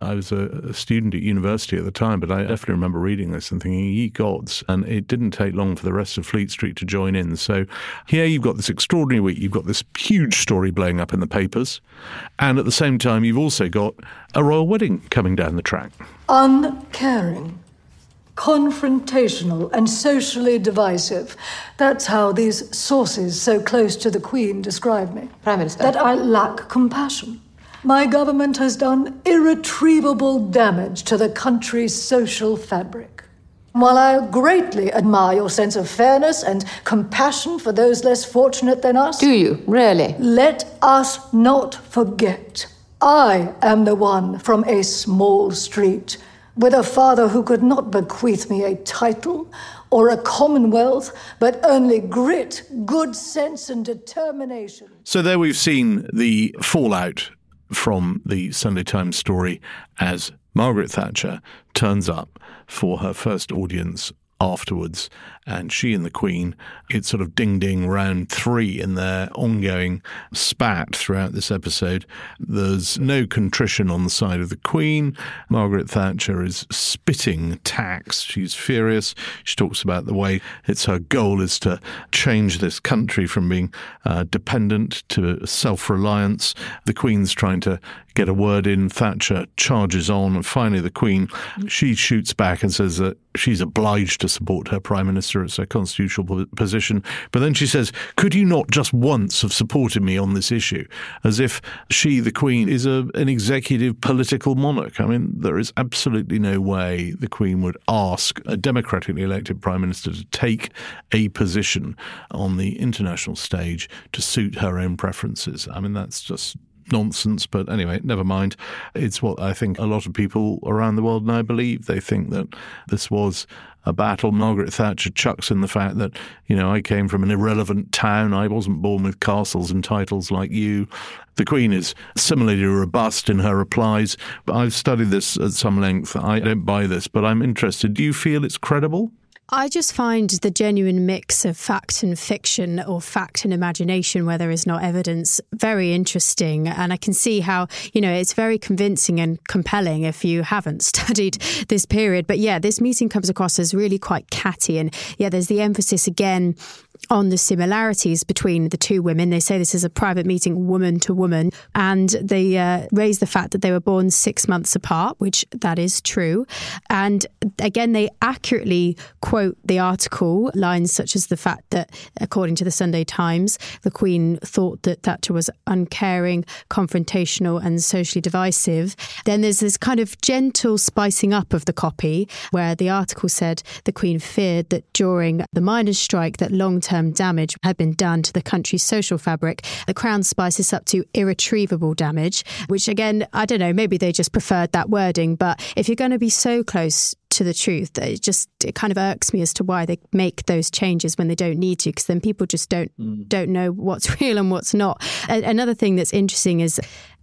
I was a student at university at the time, but I definitely remember reading this and thinking, ye gods. And it didn't take long for the rest of Fleet Street to join in. So here you've got this extraordinary week. You've got this huge story blowing up in the papers. And at the same time, you've also got a royal wedding coming down the track. Uncaring confrontational and socially divisive. That's how these sources so close to the Queen describe me. Prime Minister. That I lack compassion. My government has done irretrievable damage to the country's social fabric. While I greatly admire your sense of fairness and compassion for those less fortunate than us. Do you, really? Let us not forget. I am the one from a small street with a father who could not bequeath me a title or a commonwealth, but only grit, good sense, and determination. So there we've seen the fallout from the Sunday Times story as Margaret Thatcher turns up for her first audience afterwards. And she and the Queen, it's sort of ding ding round three in their ongoing spat throughout this episode. There's no contrition on the side of the Queen. Margaret Thatcher is spitting tacks. She's furious. She talks about the way it's her goal is to change this country from being uh, dependent to self reliance. The Queen's trying to get a word in. Thatcher charges on, and finally, the Queen she shoots back and says that she's obliged to support her Prime Minister. It's her constitutional position. But then she says, Could you not just once have supported me on this issue? As if she, the Queen, is a, an executive political monarch. I mean, there is absolutely no way the Queen would ask a democratically elected Prime Minister to take a position on the international stage to suit her own preferences. I mean, that's just nonsense. But anyway, never mind. It's what I think a lot of people around the world now believe. They think that this was a battle. Margaret Thatcher chucks in the fact that, you know, I came from an irrelevant town. I wasn't born with castles and titles like you. The Queen is similarly robust in her replies. But I've studied this at some length. I don't buy this, but I'm interested. Do you feel it's credible? I just find the genuine mix of fact and fiction or fact and imagination where there is not evidence very interesting. And I can see how, you know, it's very convincing and compelling if you haven't studied this period. But yeah, this meeting comes across as really quite catty. And yeah, there's the emphasis again on the similarities between the two women. They say this is a private meeting, woman to woman, and they uh, raise the fact that they were born six months apart, which that is true. And again, they accurately quote the article lines such as the fact that, according to the Sunday Times, the Queen thought that Thatcher was uncaring, confrontational, and socially divisive. Then there's this kind of gentle spicing up of the copy, where the article said the Queen feared that during the miners' strike, that long term damage had been done to the country's social fabric. The Crown spices up to irretrievable damage, which again, I don't know, maybe they just preferred that wording. But if you're going to be so close to the truth, it just it kind of irks me as to why they make those changes when they don't need to, because then people just don't mm. don't know what's real and what's not. Another thing that's interesting is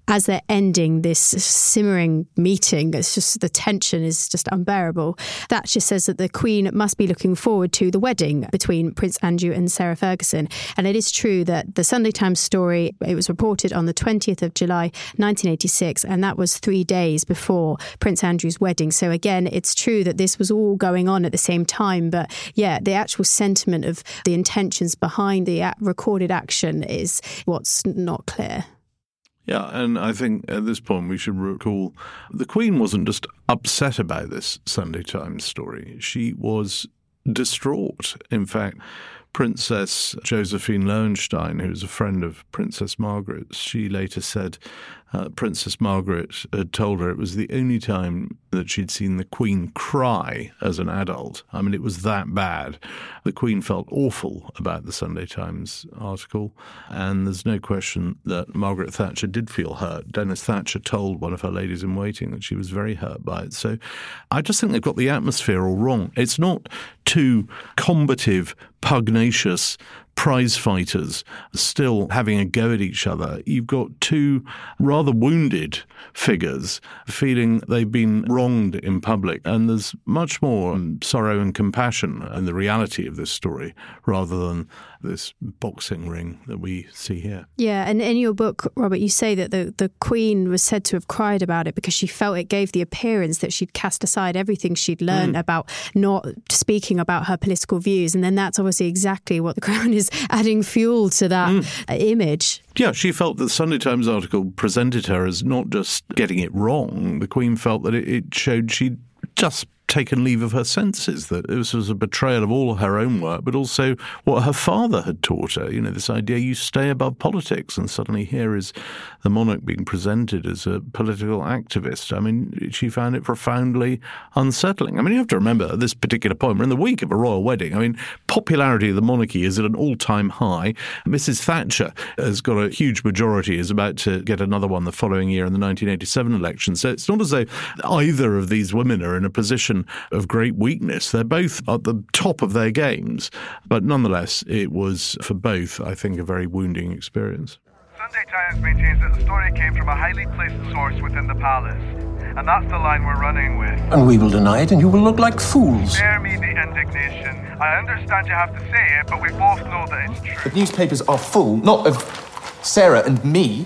as they're ending this simmering meeting, it's just the tension is just unbearable. Thatcher says that the Queen must be looking forward to the wedding between Prince Andrew and Sarah Ferguson. And it is true that the Sunday Times story, it was reported on the 20th of July 1986, and that was three days before Prince Andrew's wedding. So again, it's true that this was all going on at the same time. But yeah, the actual sentiment of the intentions behind the recorded action is what's not clear. Yeah, and I think at this point we should recall the Queen wasn't just upset about this Sunday Times story. She was distraught. In fact, Princess Josephine Loewenstein, who was a friend of Princess Margaret, she later said uh, Princess Margaret had told her it was the only time that she'd seen the Queen cry as an adult. I mean, it was that bad. The Queen felt awful about the Sunday Times article, and there's no question that Margaret Thatcher did feel hurt. Denis Thatcher told one of her ladies in waiting that she was very hurt by it. So I just think they've got the atmosphere all wrong. It's not too combative, pugnacious prize fighters still having a go at each other. You've got two rather wounded figures feeling they've been wronged in public. And there's much more sorrow and compassion in the reality of this story rather than this boxing ring that we see here. Yeah, and in your book, Robert, you say that the, the Queen was said to have cried about it because she felt it gave the appearance that she'd cast aside everything she'd learned mm. about not speaking about her political views. And then that's obviously exactly what the Crown is adding fuel to that mm. image. Yeah, she felt that the Sunday Times article presented her as not just getting it wrong. The Queen felt that it, it showed she'd just taken leave of her senses, that this was a betrayal of all her own work, but also what her father had taught her. You know, this idea you stay above politics, and suddenly here is the monarch being presented as a political activist. I mean, she found it profoundly unsettling. I mean, you have to remember at this particular point, we're in the week of a royal wedding. I mean, popularity of the monarchy is at an all time high. Mrs. Thatcher has got a huge majority, is about to get another one the following year in the 1987 election. So it's not as though either of these women are in a position of great weakness. They're both at the top of their games, but nonetheless, it was for both, I think, a very wounding experience. Sunday Times maintains that the story came from a highly placed source within the palace. And that's the line we're running with. And we will deny it, and you will look like fools. Spare me the indignation. I understand you have to say it, but we both know that it's true. The newspapers are full, not of Sarah and me,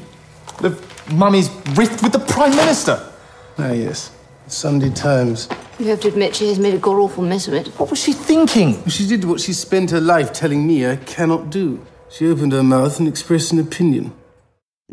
of Mummy's rift with the Prime Minister. Ah, yes. Sunday Times. You have to admit she has made a god awful mess of it. What was she thinking? She did what she spent her life telling me I cannot do. She opened her mouth and expressed an opinion.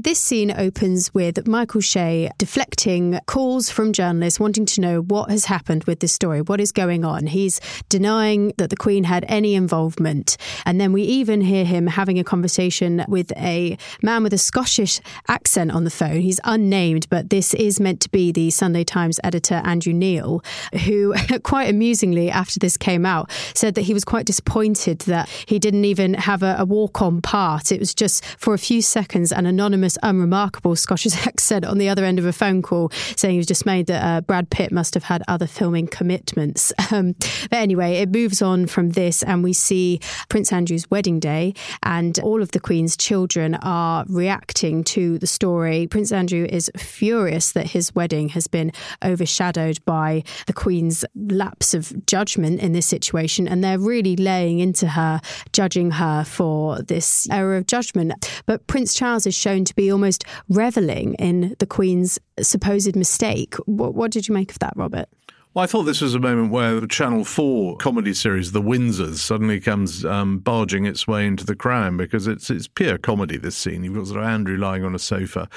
This scene opens with Michael Shea deflecting calls from journalists wanting to know what has happened with this story, what is going on. He's denying that the Queen had any involvement. And then we even hear him having a conversation with a man with a Scottish accent on the phone. He's unnamed, but this is meant to be the Sunday Times editor, Andrew Neil, who, quite amusingly, after this came out, said that he was quite disappointed that he didn't even have a, a walk on part. It was just for a few seconds an anonymous unremarkable Scottish accent on the other end of a phone call, saying he was dismayed that uh, Brad Pitt must have had other filming commitments. Um, but anyway, it moves on from this, and we see Prince Andrew's wedding day, and all of the Queen's children are reacting to the story. Prince Andrew is furious that his wedding has been overshadowed by the Queen's lapse of judgment in this situation, and they're really laying into her, judging her for this error of judgment. But Prince Charles is shown to be almost reveling in the Queen's supposed mistake. What, what did you make of that, Robert? Well, I thought this was a moment where the Channel 4 comedy series, The Windsors, suddenly comes um, barging its way into the crown because it's it's pure comedy, this scene. You've got sort of Andrew lying on a sofa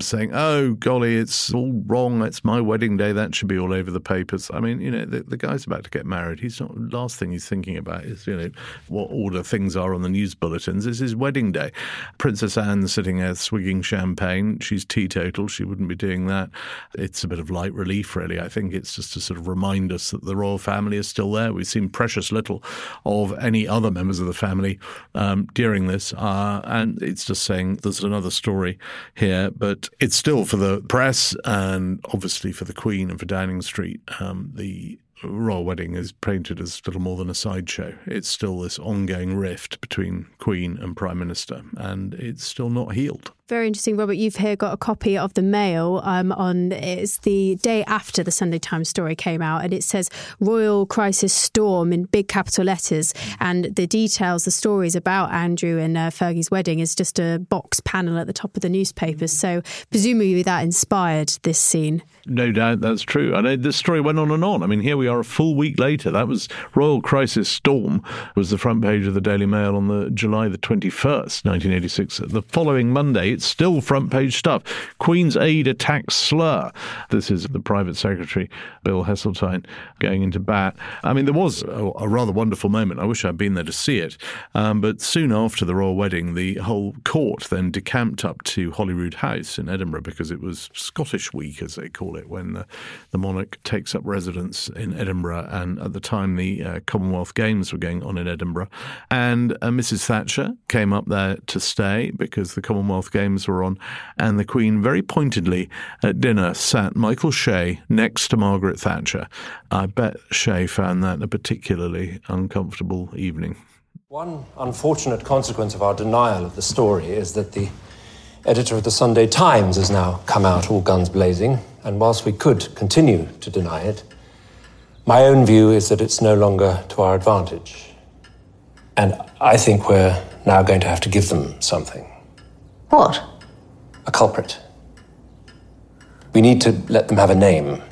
saying, oh, golly, it's all wrong. It's my wedding day. That should be all over the papers. I mean, you know, the, the guy's about to get married. He's not, last thing he's thinking about is, you know, what order things are on the news bulletins. It's his wedding day. Princess Anne sitting there swigging champagne. She's teetotal. She wouldn't be doing that. It's a bit of light relief, really. I think it's just a sort sort of remind us that the royal family is still there. We've seen precious little of any other members of the family um, during this, uh, and it's just saying there's another story here, but it's still for the press and obviously for the Queen and for Downing Street. Um, the royal wedding is painted as little more than a sideshow. It's still this ongoing rift between Queen and Prime Minister, and it's still not healed. Very interesting, Robert. You've here got a copy of the Mail um, on it's the day after the Sunday Times story came out, and it says "Royal Crisis Storm" in big capital letters, and the details, the stories about Andrew and uh, Fergie's wedding is just a box panel at the top of the newspaper. So presumably that inspired this scene. No doubt that's true. And this story went on and on. I mean, here we are a full week later. That was Royal Crisis Storm was the front page of the Daily Mail on the July the 21st, 1986. The following Monday, it's still front page stuff. Queen's aide attacks slur. This is the private secretary, Bill Heseltine, going into bat. I mean, there was a, a rather wonderful moment. I wish I'd been there to see it. Um, but soon after the royal wedding, the whole court then decamped up to Holyrood House in Edinburgh because it was Scottish Week, as they call it, when the, the monarch takes up residence in Edinburgh. And at the time, the uh, Commonwealth Games were going on in Edinburgh. And uh, Mrs. Thatcher came up there to stay because the Commonwealth Games were on, and the Queen very pointedly at dinner sat Michael Shea next to Margaret Thatcher. I bet Shea found that a particularly uncomfortable evening. One unfortunate consequence of our denial of the story is that the editor of the Sunday Times has now come out all guns blazing, and whilst we could continue to deny it, my own view is that it's no longer to our advantage. And I think we're now going to have to give them something. What? A culprit. We need to let them have a name.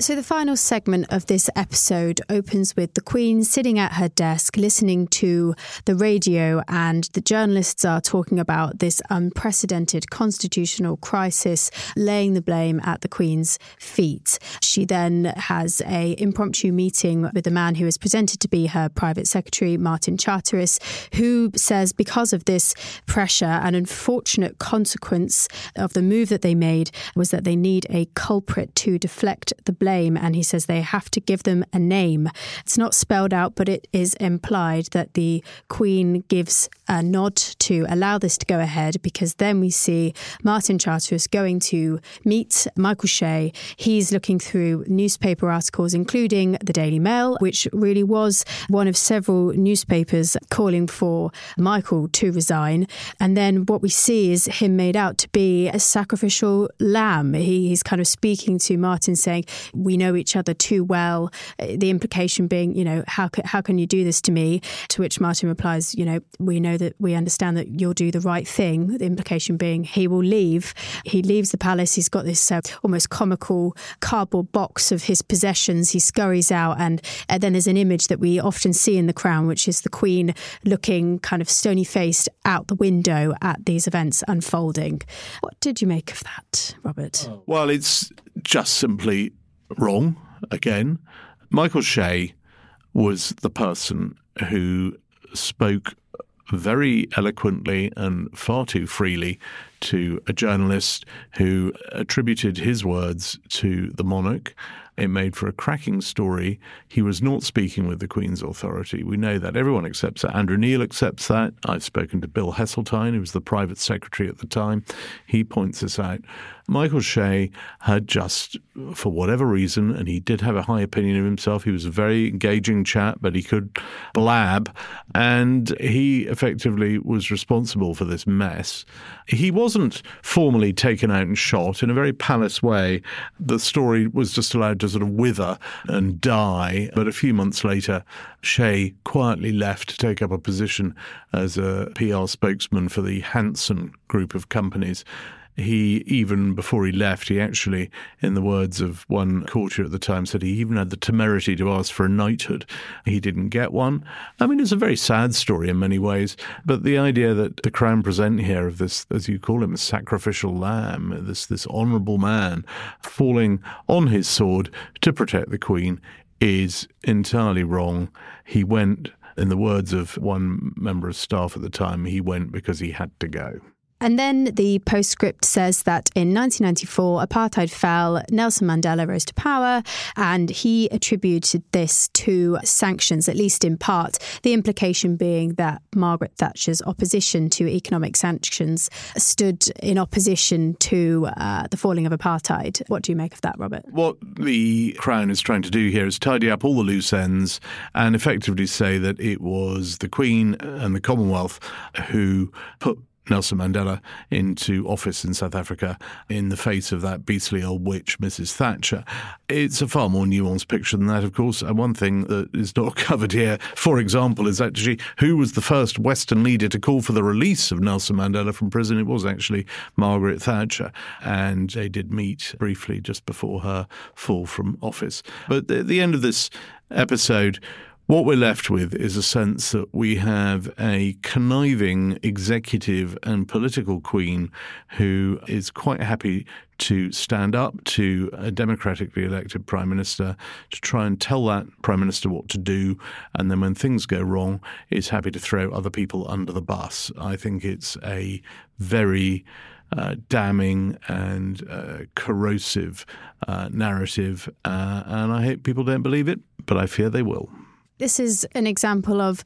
So, the final segment of this episode opens with the Queen sitting at her desk listening to the radio, and the journalists are talking about this unprecedented constitutional crisis, laying the blame at the Queen's feet. She then has a impromptu meeting with a man who is presented to be her private secretary, Martin Charteris, who says because of this pressure, an unfortunate consequence of the move that they made was that they need a culprit to deflect the blame blame, and he says they have to give them a name. It's not spelled out, but it is implied that the Queen gives a nod to allow this to go ahead because then we see Martin Charteris going to meet Michael Shea. He's looking through newspaper articles, including the Daily Mail, which really was one of several newspapers calling for Michael to resign. And then what we see is him made out to be a sacrificial lamb. He, he's kind of speaking to Martin saying, we know each other too well. Uh, the implication being, you know, how can, how can you do this to me? To which Martin replies, you know, we know that we understand that you'll do the right thing. The implication being he will leave. He leaves the palace. He's got this uh, almost comical cardboard box of his possessions. He scurries out, and, and then there's an image that we often see in The Crown, which is the Queen looking kind of stony faced out the window at these events unfolding. What did you make of that, Robert? Well, it's just simply wrong again. Michael Shea was the person who spoke very eloquently and far too freely to a journalist who attributed his words to the monarch it made for a cracking story. He was not speaking with the Queen's authority. We know that. Everyone accepts that. Andrew Neil accepts that. I've spoken to Bill Heseltine, who was the private secretary at the time. He points this out. Michael Shea had just, for whatever reason, and he did have a high opinion of himself, he was a very engaging chap, but he could blab, and he effectively was responsible for this mess. He wasn't formally taken out and shot in a very palace way. The story was just allowed to sort of wither and die. But a few months later, Shea quietly left to take up a position as a PR spokesman for the Hanson group of companies he even before he left, he actually, in the words of one courtier at the time, said he even had the temerity to ask for a knighthood. He didn't get one. I mean, it's a very sad story in many ways, but the idea that the crown present here of this, as you call him, a sacrificial lamb, this this honourable man falling on his sword to protect the queen, is entirely wrong. He went in the words of one member of staff at the time, he went because he had to go. And then the postscript says that in 1994, apartheid fell, Nelson Mandela rose to power, and he attributed this to sanctions, at least in part. The implication being that Margaret Thatcher's opposition to economic sanctions stood in opposition to uh, the falling of apartheid. What do you make of that, Robert? What the Crown is trying to do here is tidy up all the loose ends and effectively say that it was the Queen and the Commonwealth who put Nelson Mandela into office in South Africa in the face of that beastly old witch, Mrs. Thatcher. It's a far more nuanced picture than that, of course. And one thing that is not covered here, for example, is actually who was the first Western leader to call for the release of Nelson Mandela from prison. It was actually Margaret Thatcher. And they did meet briefly just before her fall from office. But at the end of this episode, what we're left with is a sense that we have a conniving executive and political queen who is quite happy to stand up to a democratically elected prime minister to try and tell that prime minister what to do. And then when things go wrong, is happy to throw other people under the bus. I think it's a very uh, damning and uh, corrosive uh, narrative. Uh, and I hope people don't believe it, but I fear they will. This is an example of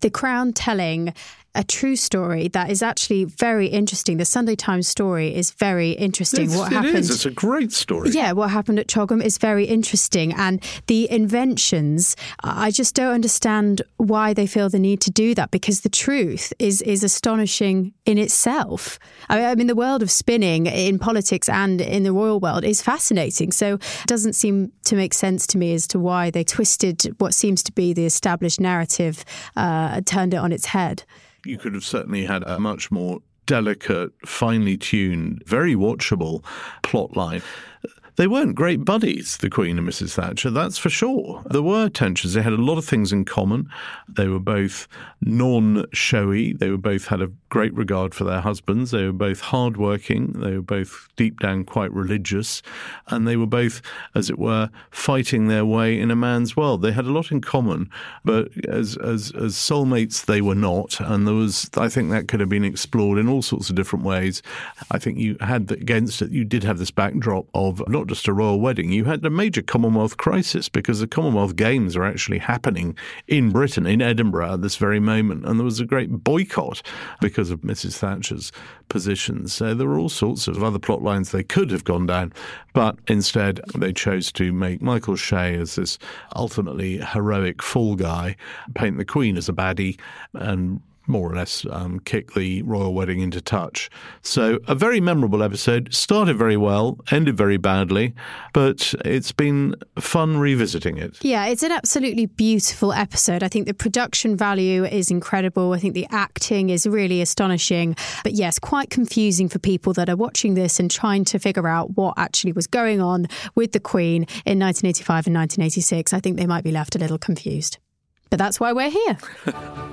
the Crown telling a true story that is actually very interesting. The Sunday Times story is very interesting. It's, what it happened? is. It's a great story. Yeah, what happened at CHOGM is very interesting. And the inventions, I just don't understand why they feel the need to do that because the truth is is astonishing in itself. I mean, the world of spinning in politics and in the royal world is fascinating. So it doesn't seem to make sense to me as to why they twisted what seems to be the established narrative, uh, turned it on its head you could have certainly had a much more delicate, finely tuned, very watchable plot line. They weren't great buddies, the Queen and Mrs. Thatcher, that's for sure. There were tensions. They had a lot of things in common. They were both non showy. They were both had a great regard for their husbands. They were both hardworking. They were both deep down quite religious. And they were both, as it were, fighting their way in a man's world. They had a lot in common, but as, as, as soulmates, they were not. And there was, I think that could have been explored in all sorts of different ways. I think you had against it, you did have this backdrop of not just a royal wedding, you had a major Commonwealth crisis because the Commonwealth Games are actually happening in Britain, in Edinburgh at this very moment. And there was a great boycott because of Mrs. Thatcher's position. So there were all sorts of other plot lines they could have gone down, but instead they chose to make Michael Shea as this ultimately heroic fall guy, paint the Queen as a baddie, and more or less um, kick the royal wedding into touch. So, a very memorable episode. Started very well, ended very badly, but it's been fun revisiting it. Yeah, it's an absolutely beautiful episode. I think the production value is incredible. I think the acting is really astonishing. But yes, quite confusing for people that are watching this and trying to figure out what actually was going on with the Queen in 1985 and 1986. I think they might be left a little confused. But that's why we're here.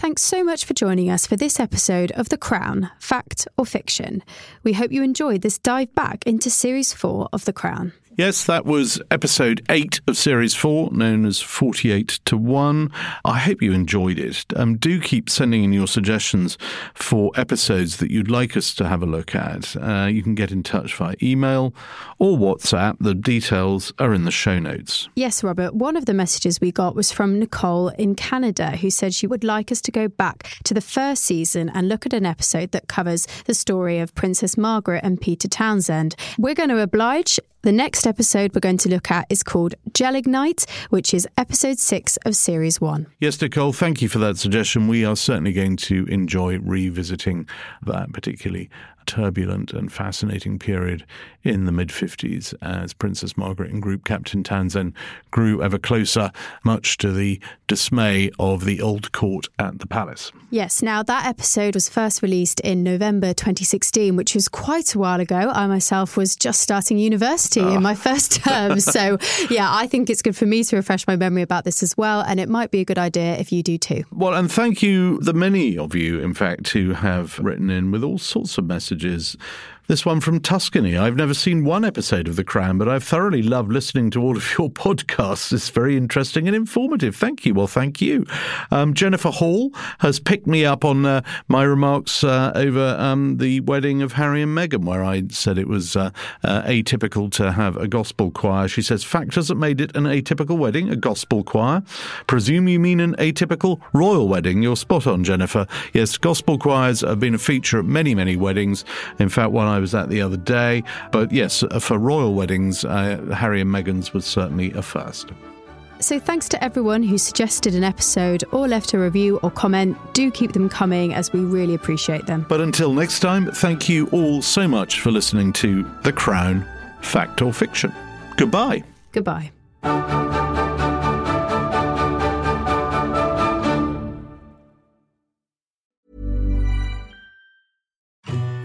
Thanks so much for joining us for this episode of The Crown Fact or Fiction. We hope you enjoyed this dive back into Series 4 of The Crown. Yes, that was episode eight of series four, known as 48 to 1. I hope you enjoyed it. Um, do keep sending in your suggestions for episodes that you'd like us to have a look at. Uh, you can get in touch via email or WhatsApp. The details are in the show notes. Yes, Robert. One of the messages we got was from Nicole in Canada, who said she would like us to go back to the first season and look at an episode that covers the story of Princess Margaret and Peter Townsend. We're going to oblige the next episode we're going to look at is called Gelignite, which is episode six of series one. Yes, Nicole, thank you for that suggestion. We are certainly going to enjoy revisiting that particularly turbulent and fascinating period in the mid 50s as Princess Margaret and Group Captain Townsend grew ever closer, much to the dismay of the old court at the palace. Yes, now that episode was first released in November 2016, which was quite a while ago. I myself was just starting university oh. in ah. my first term. so, yeah, I think it's good for me to refresh my memory about this as well. And it might be a good idea if you do too. Well, and thank you, the many of you, in fact, who have written in with all sorts of messages messages. This one from Tuscany. I've never seen one episode of The Crown, but I've thoroughly loved listening to all of your podcasts. It's very interesting and informative. Thank you. Well, thank you. Um, Jennifer Hall has picked me up on uh, my remarks uh, over um, the wedding of Harry and Meghan, where I said it was uh, uh atypical to have a gospel choir. She says factors that made it an atypical wedding, a gospel choir. Presume you mean an atypical royal wedding. You're spot on, Jennifer. Yes, gospel choirs have been a feature at many, many weddings. In fact, one I was at the other day. But yes, for royal weddings, uh, Harry and Meghan's was certainly a first. So, thanks to everyone who suggested an episode or left a review or comment. Do keep them coming as we really appreciate them. But until next time, thank you all so much for listening to The Crown Fact or Fiction. Goodbye. Goodbye.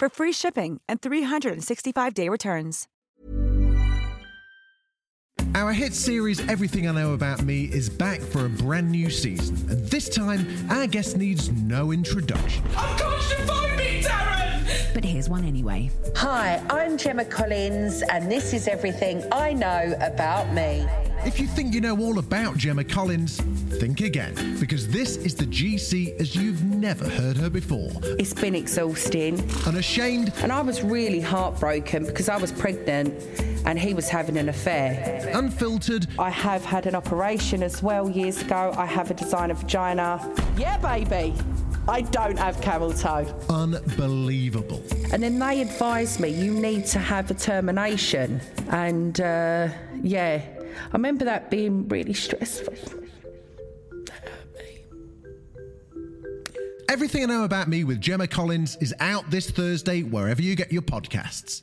for free shipping and 365-day returns. Our hit series Everything I Know About Me is back for a brand new season, and this time our guest needs no introduction. Of course you find me, Darren! But here's one anyway. Hi, I'm Gemma Collins, and this is everything I know about me. If you think you know all about Gemma Collins, think again, because this is the GC as you've never heard her before. It's been exhausting. Unashamed. And I was really heartbroken because I was pregnant and he was having an affair. Unfiltered. I have had an operation as well years ago. I have a designer vagina. Yeah, baby. I don't have camel toe. Unbelievable. And then they advised me you need to have a termination. And uh, yeah, I remember that being really stressful. Everything I Know About Me with Gemma Collins is out this Thursday wherever you get your podcasts.